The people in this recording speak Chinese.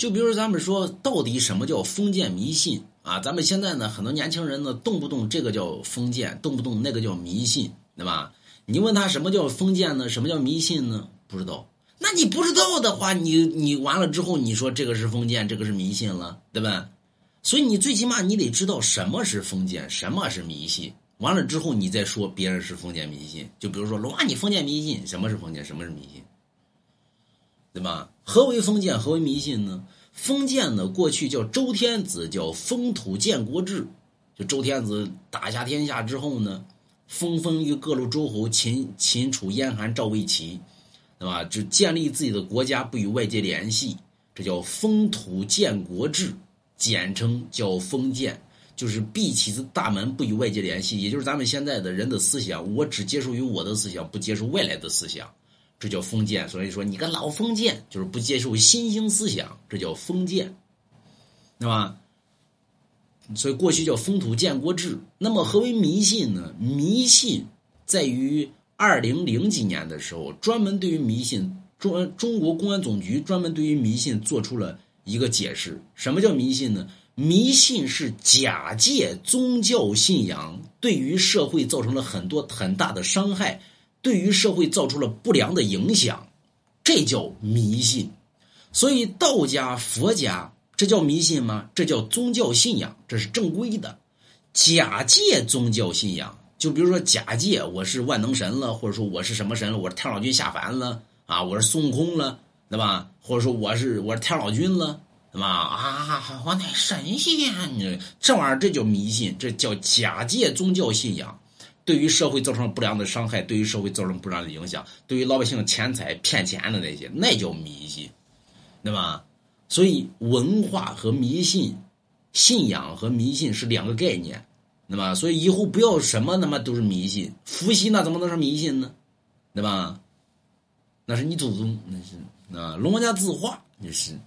就比如咱们说，到底什么叫封建迷信啊？咱们现在呢，很多年轻人呢，动不动这个叫封建，动不动那个叫迷信，对吧？你问他什么叫封建呢？什么叫迷信呢？不知道。那你不知道的话，你你完了之后，你说这个是封建，这个是迷信了，对吧？所以你最起码你得知道什么是封建，什么是迷信。完了之后，你再说别人是封建迷信。就比如说，龙啊，你封建迷信，什么是封建，什么是迷信？对吧？何为封建？何为迷信呢？封建呢，过去叫周天子，叫封土建国制。就周天子打下天下之后呢，封封于各路诸侯，秦、秦、楚、燕、韩、赵、魏、齐，对吧？就建立自己的国家，不与外界联系，这叫封土建国制，简称叫封建，就是闭起子大门，不与外界联系。也就是咱们现在的人的思想，我只接受于我的思想，不接受外来的思想。这叫封建，所以说你个老封建，就是不接受新兴思想，这叫封建，对吧？所以过去叫封土建国制。那么何为迷信呢？迷信在于二零零几年的时候，专门对于迷信，中中国公安总局专门对于迷信做出了一个解释。什么叫迷信呢？迷信是假借宗教信仰，对于社会造成了很多很大的伤害。对于社会造出了不良的影响，这叫迷信。所以道家、佛家这叫迷信吗？这叫宗教信仰，这是正规的。假借宗教信仰，就比如说假借我是万能神了，或者说我是什么神了，我是太上老君下凡了啊，我是孙悟空了，对吧？或者说我是我是太上老君了，对吧？啊，我乃神仙，这玩意儿这叫迷信，这叫假借宗教信仰。对于社会造成不良的伤害，对于社会造成不良的影响，对于老百姓钱财骗钱的那些，那叫迷信，对吧？所以文化和迷信、信仰和迷信是两个概念，对吧？所以以后不要什么他妈都是迷信，伏羲那怎么能是迷信呢？对吧？那是你祖宗，那是啊，龙王家字画，那是。